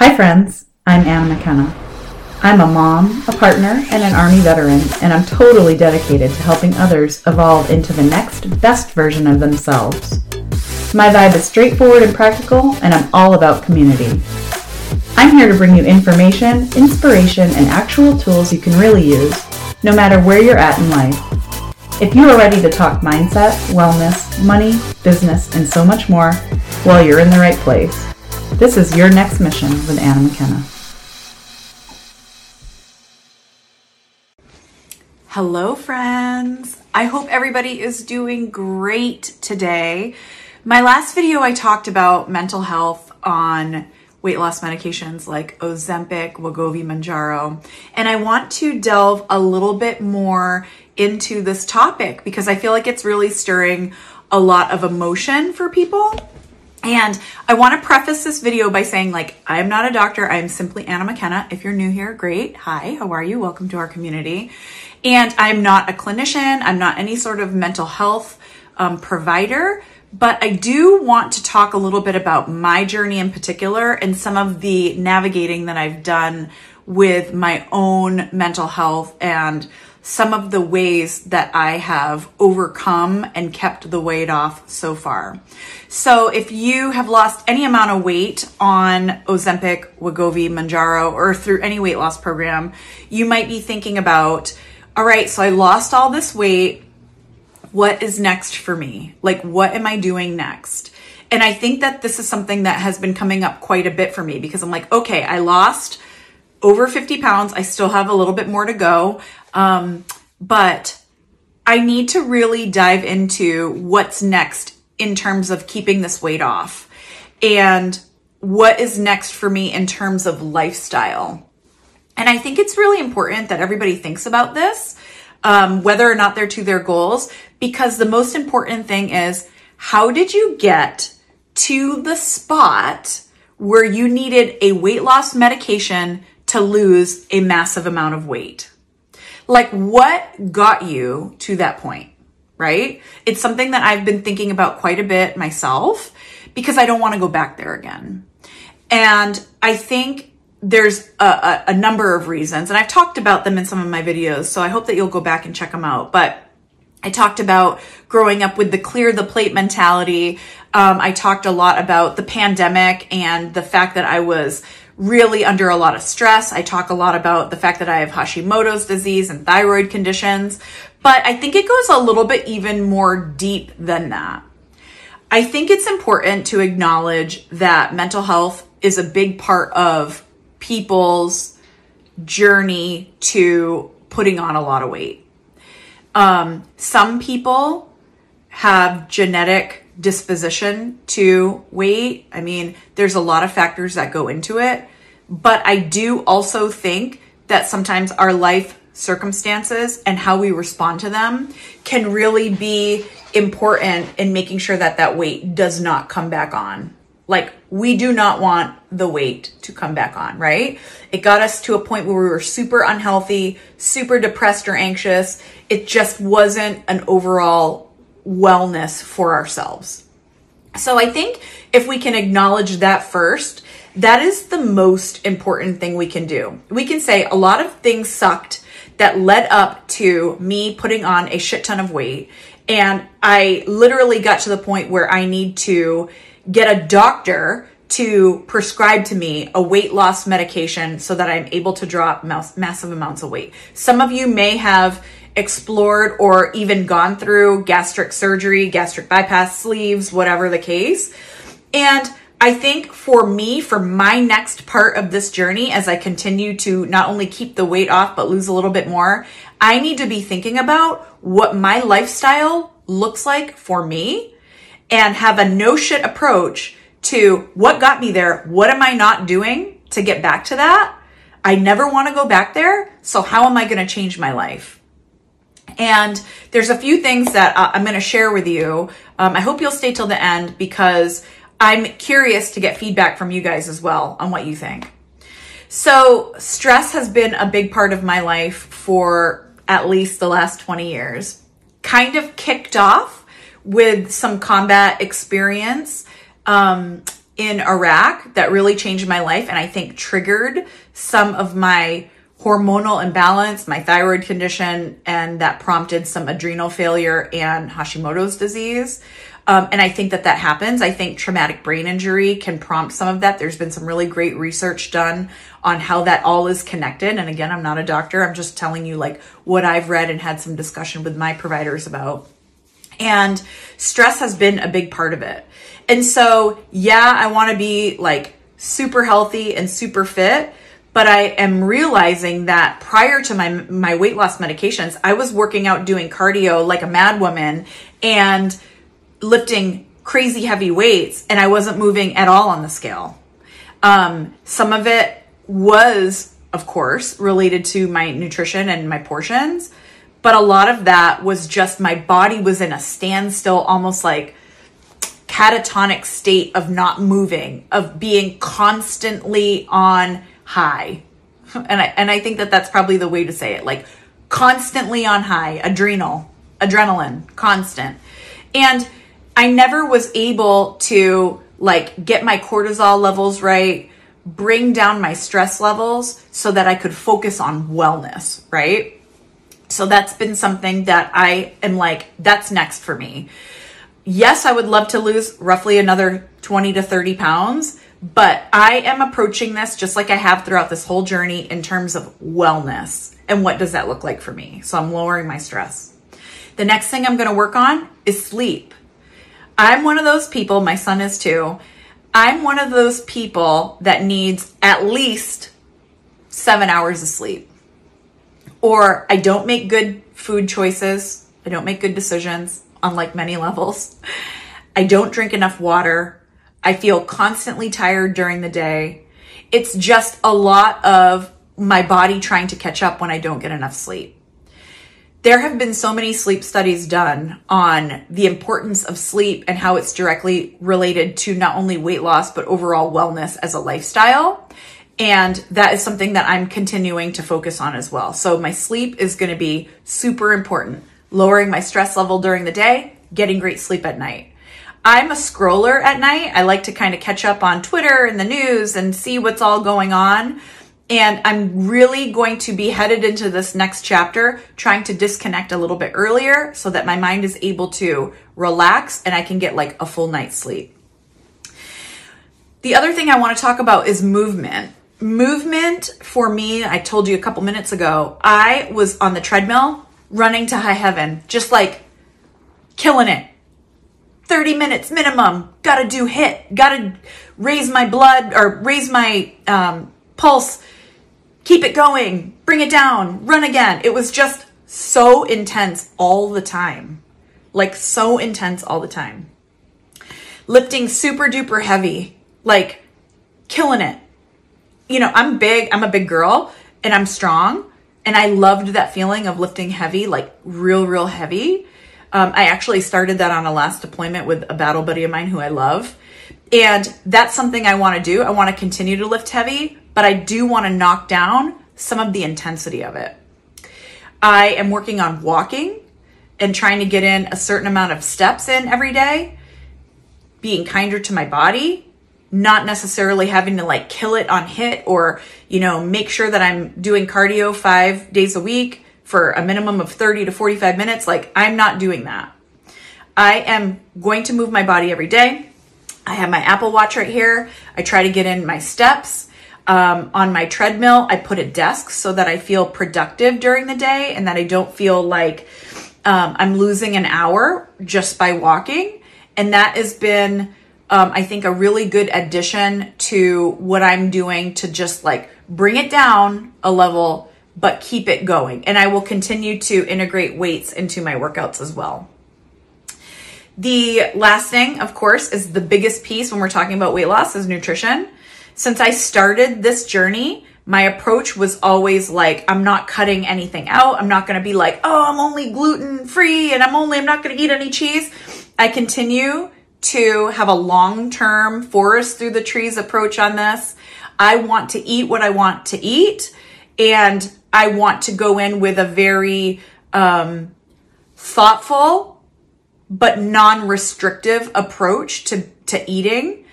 Hi, friends. I'm Anna McKenna. I'm a mom, a partner, and an Army veteran, and I'm totally dedicated to helping others evolve into the next best version of themselves. My vibe is straightforward and practical, and I'm all about community. I'm here to bring you information, inspiration, and actual tools you can really use, no matter where you're at in life. If you are ready to talk mindset, wellness, money, business, and so much more, well, you're in the right place. This is Your Next Mission with Anna McKenna. Hello, friends. I hope everybody is doing great today. My last video, I talked about mental health on weight loss medications like Ozempic, Wegovy, Mounjaro, and I want to delve a little bit more into this topic because I feel like it's really stirring a lot of emotion for people. And I want to preface this video by saying, like, I'm not a doctor. I'm simply Anna McKenna. If you're new here, great. Hi, how are you? Welcome to our community. And I'm not a clinician. I'm not any sort of mental health um, provider. But I do want to talk a little bit about my journey in particular and some of the navigating that I've done with my own mental health and some of the ways that I have overcome and kept the weight off so far. So if you have lost any amount of weight on Ozempic, Wegovy, Mounjaro, or through any weight loss program, you might be thinking about, all right, so I lost all this weight. What is next for me? Like, what am I doing next? And I think that this is something that has been coming up quite a bit for me because I'm like, okay, I lost over 50 pounds. I still have a little bit more to go. Um, but I need to really dive into what's next in terms of keeping this weight off and what is next for me in terms of lifestyle. And I think it's really important that everybody thinks about this, um, whether or not they're to their goals, because the most important thing is how did you get to the spot where you needed a weight loss medication to lose a massive amount of weight? Like, what got you to that point? Right? It's something that I've been thinking about quite a bit myself because I don't want to go back there again. And I think there's a, a, a, number of reasons, and I've talked about them in some of my videos, so I hope that you'll go back and check them out. But I talked about growing up with the clear the plate mentality. Um, I talked a lot about the pandemic and the fact that I was really under a lot of stress. I talk a lot about the fact that I have Hashimoto's disease and thyroid conditions, but I think it goes a little bit even more deep than that. I think it's important to acknowledge that mental health is a big part of people's journey to putting on a lot of weight. Um, some people have genetic disposition to weight. I mean, there's a lot of factors that go into it, but I do also think that sometimes our life circumstances and how we respond to them can really be important in making sure that that weight does not come back on. Like, we do not want the weight to come back on, right? It got us to a point where we were super unhealthy, super depressed or anxious. It just wasn't an overall wellness for ourselves. So I think if we can acknowledge that first, that is the most important thing we can do. We can say a lot of things sucked that led up to me putting on a shit ton of weight. And I literally got to the point where I need to get a doctor to prescribe to me a weight loss medication so that I'm able to drop mass- massive amounts of weight. Some of you may have explored or even gone through gastric surgery, gastric bypass sleeves, whatever the case. And I think for me, for my next part of this journey, as I continue to not only keep the weight off, but lose a little bit more, I need to be thinking about what my lifestyle looks like for me and have a no shit approach to what got me there. What am I not doing to get back to that? I never want to go back there. So how am I going to change my life? And there's a few things that uh, I'm going to share with you. Um, I hope you'll stay till the end because I'm curious to get feedback from you guys as well on what you think. So, stress has been a big part of my life for at least the last 20 years. Kind of kicked off with some combat experience um, in Iraq that really changed my life and I think triggered some of my hormonal imbalance, my thyroid condition, and that prompted some adrenal failure and Hashimoto's disease. Um, and I think that that happens. I think traumatic brain injury can prompt some of that. There's been some really great research done on how that all is connected. And again, I'm not a doctor. I'm just telling you like what I've read and had some discussion with my providers about. And stress has been a big part of it. And so, yeah, I want to be like super healthy and super fit, but I am realizing that prior to my my weight loss medications, I was working out doing cardio like a mad woman and lifting crazy heavy weights and I wasn't moving at all on the scale. Um, some of it was, of course, related to my nutrition and my portions, but a lot of that was just my body was in a standstill, almost like catatonic state of not moving, of being constantly on high. And I and I think that that's probably the way to say it, like constantly on high, adrenal, adrenaline, constant. And I never was able to like get my cortisol levels right, bring down my stress levels so that I could focus on wellness, right? So that's been something that I am like, that's next for me. Yes, I would love to lose roughly another 20 to 30 pounds, but I am approaching this just like I have throughout this whole journey in terms of wellness. And what does that look like for me? So I'm lowering my stress. The next thing I'm going to work on is sleep. I'm one of those people, my son is too. I'm one of those people that needs at least seven hours of sleep. Or I don't make good food choices. I don't make good decisions on like many levels. I don't drink enough water. I feel constantly tired during the day. It's just a lot of my body trying to catch up when I don't get enough sleep there have been so many sleep studies done on the importance of sleep and how it's directly related to not only weight loss, but overall wellness as a lifestyle. And that is something that I'm continuing to focus on as well. So my sleep is going to be super important. Lowering my stress level during the day, getting great sleep at night. I'm a scroller at night. I like to kind of catch up on Twitter and the news and see what's all going on. And I'm really going to be headed into this next chapter trying to disconnect a little bit earlier so that my mind is able to relax and I can get like a full night's sleep. The other thing I want to talk about is movement. Movement for me, I told you a couple minutes ago, I was on the treadmill running to high heaven, just like killing it. 30 minutes minimum. Gotta do HIIT. Gotta raise my blood or raise my um, pulse keep it going, bring it down, run again. It was just so intense all the time. Like so intense all the time. Lifting super duper heavy, like killing it. You know, I'm big, I'm a big girl and I'm strong. And I loved that feeling of lifting heavy, like real, real heavy. Um, I actually started that on a last deployment with a battle buddy of mine who I love. And that's something I want to do. I want to continue to lift heavy, but I do want to knock down some of the intensity of it. I am working on walking and trying to get in a certain amount of steps in every day, being kinder to my body, not necessarily having to like kill it on HIIT or, you know, make sure that I'm doing cardio five days a week for a minimum of 30 to 45 minutes. Like, I'm not doing that. I am going to move my body every day. I have my Apple Watch right here. I try to get in my steps. Um, on my treadmill, I put a desk so that I feel productive during the day and that I don't feel like um, I'm losing an hour just by walking. And that has been, um, I think, a really good addition to what I'm doing to just like bring it down a level, but keep it going. And I will continue to integrate weights into my workouts as well. The last thing, of course, is the biggest piece when we're talking about weight loss is nutrition since I started this journey, my approach was always like, I'm not cutting anything out. I'm not going to be like, oh, I'm only gluten free and I'm only, I'm not going to eat any cheese. I continue to have a long term forest through the trees approach on this. I want to eat what I want to eat. And I want to go in with a very um, thoughtful but non restrictive approach to, to eating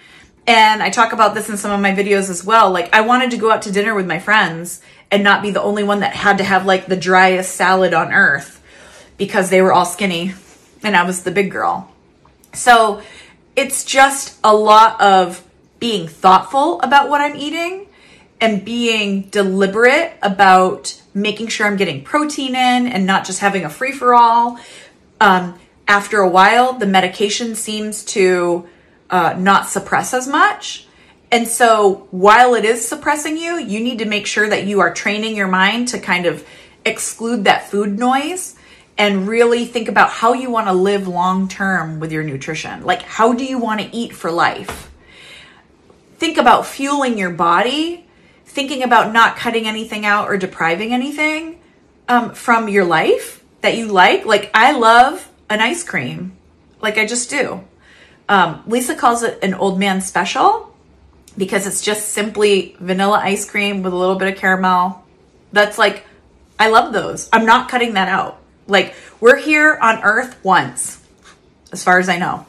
And I talk about this in some of my videos as well. Like, I wanted to go out to dinner with my friends and not be the only one that had to have like the driest salad on earth because they were all skinny and I was the big girl. So it's just a lot of being thoughtful about what I'm eating and being deliberate about making sure I'm getting protein in and not just having a free for all. Um, after a while, the medication seems to uh, not suppress as much. And so while it is suppressing you, you need to make sure that you are training your mind to kind of exclude that food noise and really think about how you want to live long term with your nutrition. Like, how do you want to eat for life? Think about fueling your body, thinking about not cutting anything out or depriving anything um, from your life that you like. Like, I love an ice cream, like I just do. Um, Lisa calls it an old man special because it's just simply vanilla ice cream with a little bit of caramel. That's like, I love those. I'm not cutting that out. Like, we're here on earth once, as far as I know.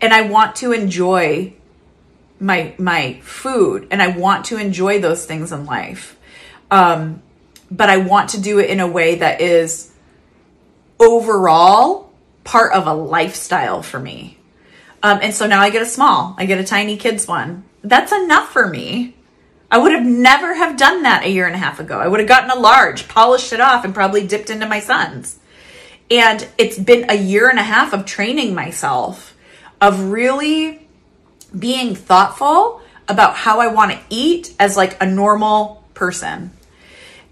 And I want to enjoy my my food and I want to enjoy those things in life. Um, but I want to do it in a way that is overall part of a lifestyle for me. Um, and so now I get a small, I get a tiny kids one. That's enough for me. I would have never have done that a year and a half ago. I would have gotten a large, polished it off, and probably dipped into my son's. And it's been a year and a half of training myself, of really being thoughtful about how I want to eat as like a normal person.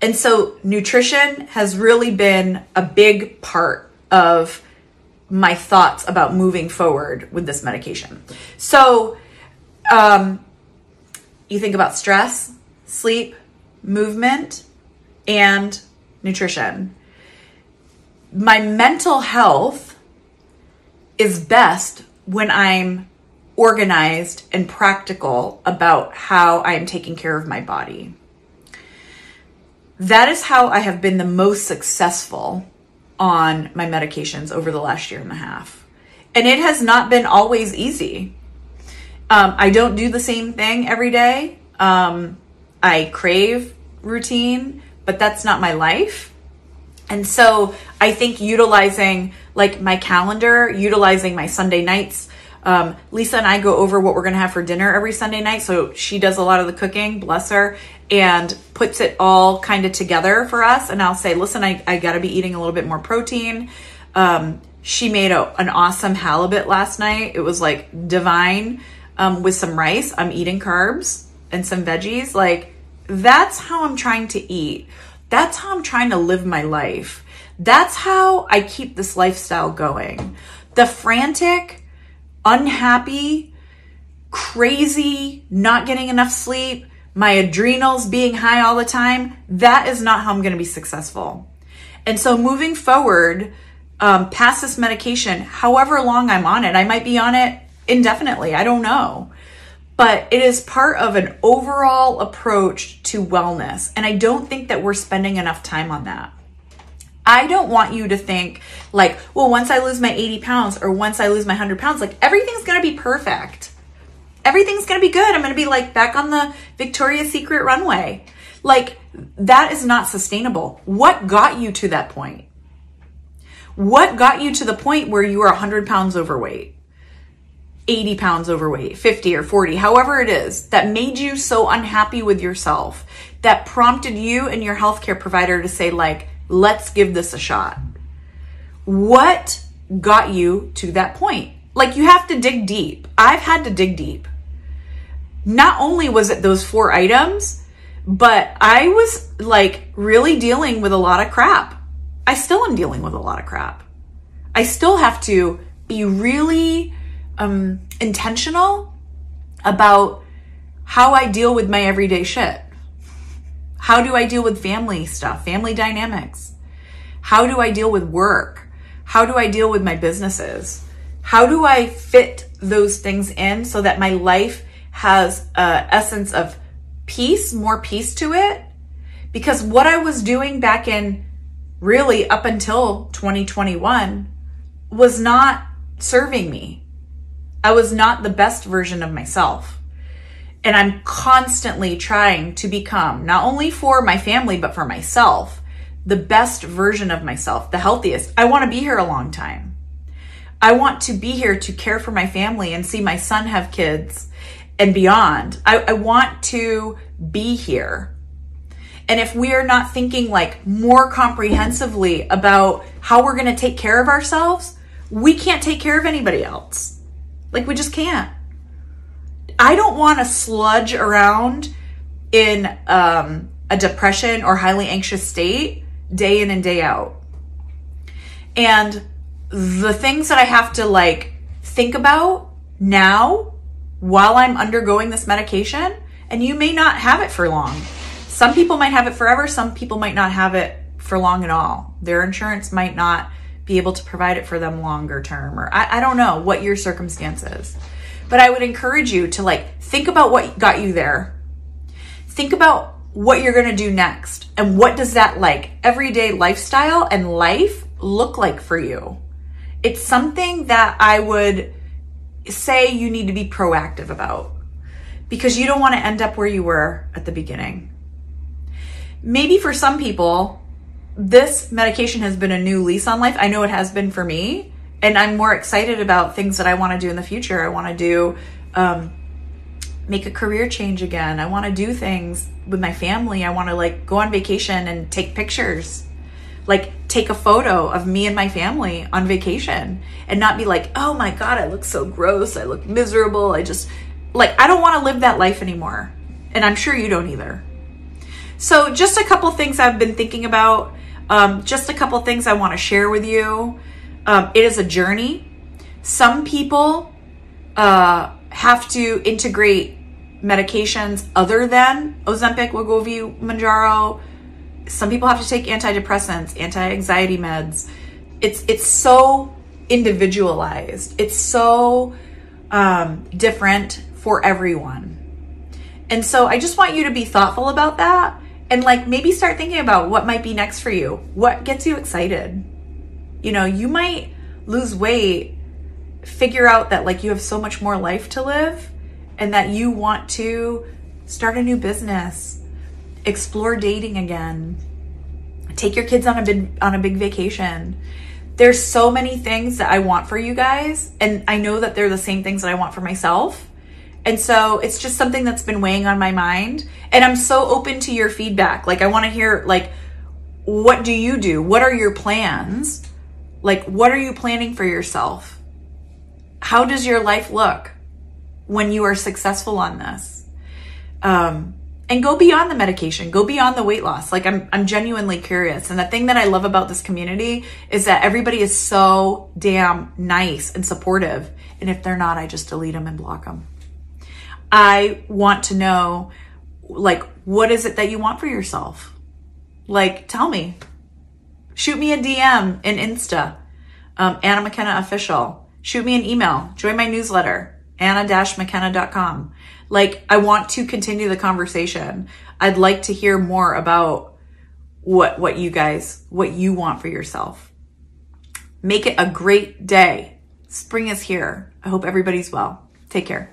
And so nutrition has really been a big part of my thoughts about moving forward with this medication. So, um, you think about stress, sleep, movement, and nutrition. My mental health is best when I'm organized and practical about how I am taking care of my body. That is how I have been the most successful on my medications over the last year and a half. And it has not been always easy. Um, I don't do the same thing every day. Um, I crave routine, but that's not my life. And so I think utilizing like my calendar, utilizing my Sunday nights. Um, Lisa and I go over what we're going to have for dinner every Sunday night. So she does a lot of the cooking, bless her, and puts it all kind of together for us. And I'll say, listen, I, I got to be eating a little bit more protein. Um, she made a, an awesome halibut last night. It was like divine um, with some rice. I'm eating carbs and some veggies. Like, that's how I'm trying to eat. That's how I'm trying to live my life. That's how I keep this lifestyle going. The frantic, unhappy, crazy, not getting enough sleep, my adrenals being high all the time, that is not how I'm going to be successful. And so moving forward, um, past this medication, however long I'm on it, I might be on it indefinitely. I don't know. But it is part of an overall approach to wellness. And I don't think that we're spending enough time on that. I don't want you to think like, well, once I lose my 80 pounds or once I lose my 100 pounds, like everything's going to be perfect. Everything's going to be good. I'm going to be like back on the Victoria's Secret runway. Like that is not sustainable. What got you to that point? What got you to the point where you are 100 pounds overweight? 80 pounds overweight, 50 or 40, however it is, that made you so unhappy with yourself, that prompted you and your healthcare provider to say, like, let's give this a shot. What got you to that point? Like, you have to dig deep. I've had to dig deep. Not only was it those four items, but I was like really dealing with a lot of crap. I still am dealing with a lot of crap. I still have to be really um, intentional about how I deal with my everyday shit. How do I deal with family stuff, family dynamics? How do I deal with work? How do I deal with my businesses? How do I fit those things in so that my life has a essence of peace, more peace to it? Because what I was doing back in really up until 2021 was not serving me. I was not the best version of myself. And I'm constantly trying to become, not only for my family, but for myself, the best version of myself, the healthiest. I want to be here a long time. I want to be here to care for my family and see my son have kids and beyond. I, I want to be here. And if we are not thinking like more comprehensively about how we're going to take care of ourselves, we can't take care of anybody else. Like we just can't. I don't want to sludge around in um, a depression or highly anxious state day in and day out. And the things that I have to like think about now while I'm undergoing this medication, and you may not have it for long. Some people might have it forever, some people might not have it for long at all. Their insurance might not be able to provide it for them longer term, or I, I don't know what your circumstances. But I would encourage you to like think about what got you there. Think about what you're going to do next and what does that like everyday lifestyle and life look like for you. It's something that I would say you need to be proactive about because you don't want to end up where you were at the beginning. Maybe for some people, this medication has been a new lease on life. I know it has been for me, and I'm more excited about things that I want to do in the future. I want to do, um, make a career change again. I want to do things with my family. I want to like go on vacation and take pictures like take a photo of me and my family on vacation and not be like, oh my God, I look so gross. I look miserable. I just, like, I don't want to live that life anymore. And I'm sure you don't either. So, just a couple things I've been thinking about. Um, just a couple things I want to share with you. Um, it is a journey. Some people uh, have to integrate medications other than Ozempic, Wegovy, Mounjaro, some people have to take antidepressants, anti-anxiety meds. It's it's so individualized. It's so um, different for everyone. And so I just want you to be thoughtful about that and like maybe start thinking about what might be next for you. What gets you excited? You know, you might lose weight, figure out that like you have so much more life to live and that you want to start a new business explore dating again, take your kids on a big on a big vacation. There's so many things that I want for you guys, and I know that they're the same things that I want for myself. And so it's just something that's been weighing on my mind, and I'm so open to your feedback. Like I want to hear like what do you do? What are your plans? Like what are you planning for yourself? How does your life look when you are successful on this? Um, and go beyond the medication. Go beyond the weight loss. Like i'm i'm genuinely curious. And the thing that i love about this community is that everybody is so damn nice and supportive. And if they're not i just delete them and block them. I want to know like what is it that you want for yourself? Like tell me shoot me a dm in insta um, anna mckenna official shoot me an email join my newsletter anna-mckenna.com like, I want to continue the conversation. I'd like to hear more about what, what you guys, what you want for yourself. Make it a great day. Spring is here. I hope everybody's well. Take care.